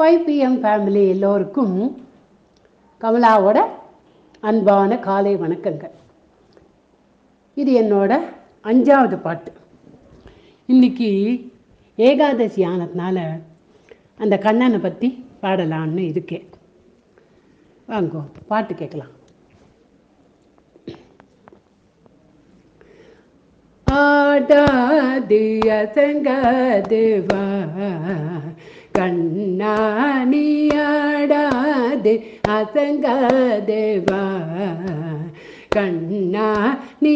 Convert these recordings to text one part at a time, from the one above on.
Five PM family எல்லோருக்கும் கமலாவோட அன்பான காலை வணக்கங்கள். இது என்னோட அஞ்சாவது பாட்டு. இன்னைக்கு ஏகாதசி ஆனதுனால அந்த கண்ணனை பற்றி பாடலான்னு இருக்கேன். வாங்கோ பாட்டு கேட்கலாம். ஆடாது அசங்காது வா. கண்ணாணி அசங்காதேவா கண்ணா நீ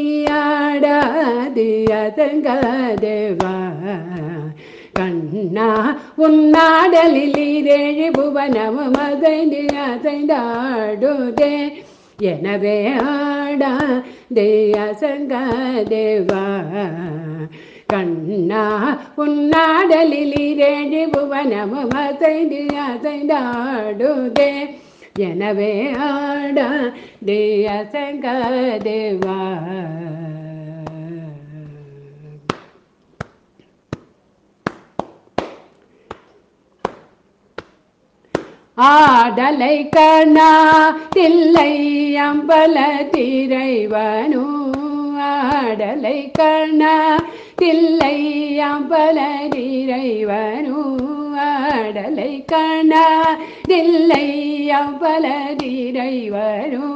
அசங்காதேவா கண்ணா உன்னாடலில் இரேழு புவனமும் அசைந்து அசைந்தாடுதே. எனவே ஆடா தேயசங்க தேவா கண்ணா உன்னாடலில் இரண்டு புவனமும் அசைந்து அசைந்தாடுதே. எனவே ஆடா தேயசங்க தேவா ஆடலை கண்ணா தில்லை அம்பல திரைவனு. ஆடலை கண்ணா தில்லை அம்பல திரைவனு ஆடலை கண்ணா தில்லை அம்பல திரைவனு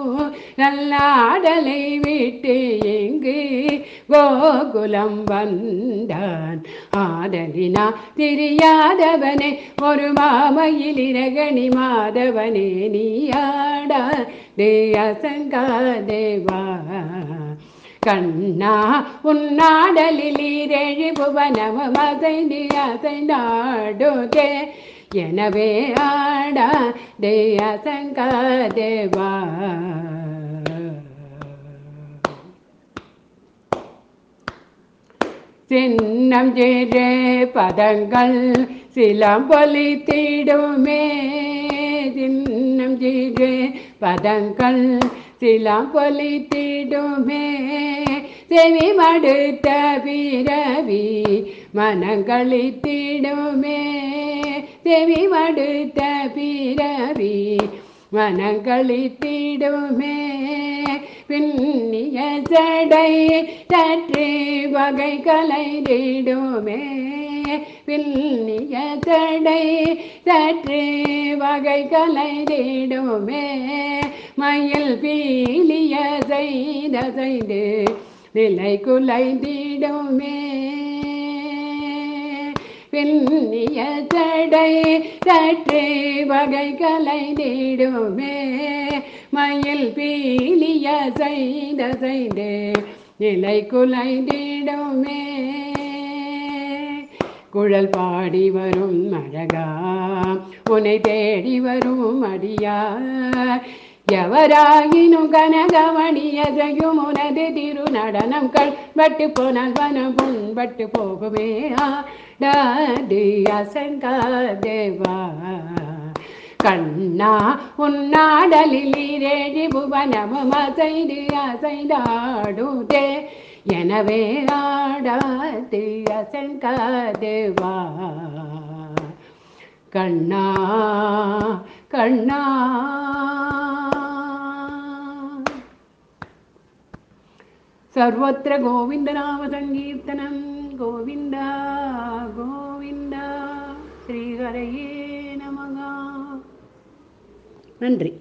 நல்லாடலை விட்டு எங்கு கோகுலம் வந்தான். ஆதலினா தெரியாதவனே ஒரு மாமையில் இரகணி மாதவனே நீ நீயாடா தேயசங்கா தேவா கண்ணா உன்னாடலில் இரழி புவனமும் அசைந்து அசைந்தாடுதே எனவே ஆடா தேயசங்கா தேவா சின்னம் ஜெரே பதங்கள் சிலம்பொலி தீடுமே. சின்னம் ஜீரே பதங்கள் சிலம்பொலி தீடுமே. செவி மடுத்த பிறவி மனங்களித்திடுமே செவி மடுத்த பிறவி மனங்களித்திடுமே பின்னிய சடை சற்று வகை கலைந்திடுமே பின்னிய சடை சற்று வகை கலைந்திடுமே மயில் பீலிய செய்த செய்து நிலை குலைந்திடுமே பின்னிய சடை சற்று வகை கலைந்திடுமே மயில் பீலிய செய்த செய்தே நிலை குலைந்திடுமே குழல் பாடி வரும் அழகா உன்னை தேடி வரும் அடியார் எவராயினும் கனகமணியதையுமுனது திருநடனம் திரு கள் பட்டு போனால் வனம் புண்பட்டு போகுமே ஆடாது அசங்காதேவா கண்ணா உன்னாடலில் இரேழி புவனமும் அசைந்து அசைந்தாடுதே. எனவே ஆடாது அசங்காதேவா கண்ணா கண்ணா. सर्वत्र गोविन्दनामसङ्कीर्तनं गोविन्द गोविन्द श्रीहरये नमः நன்றி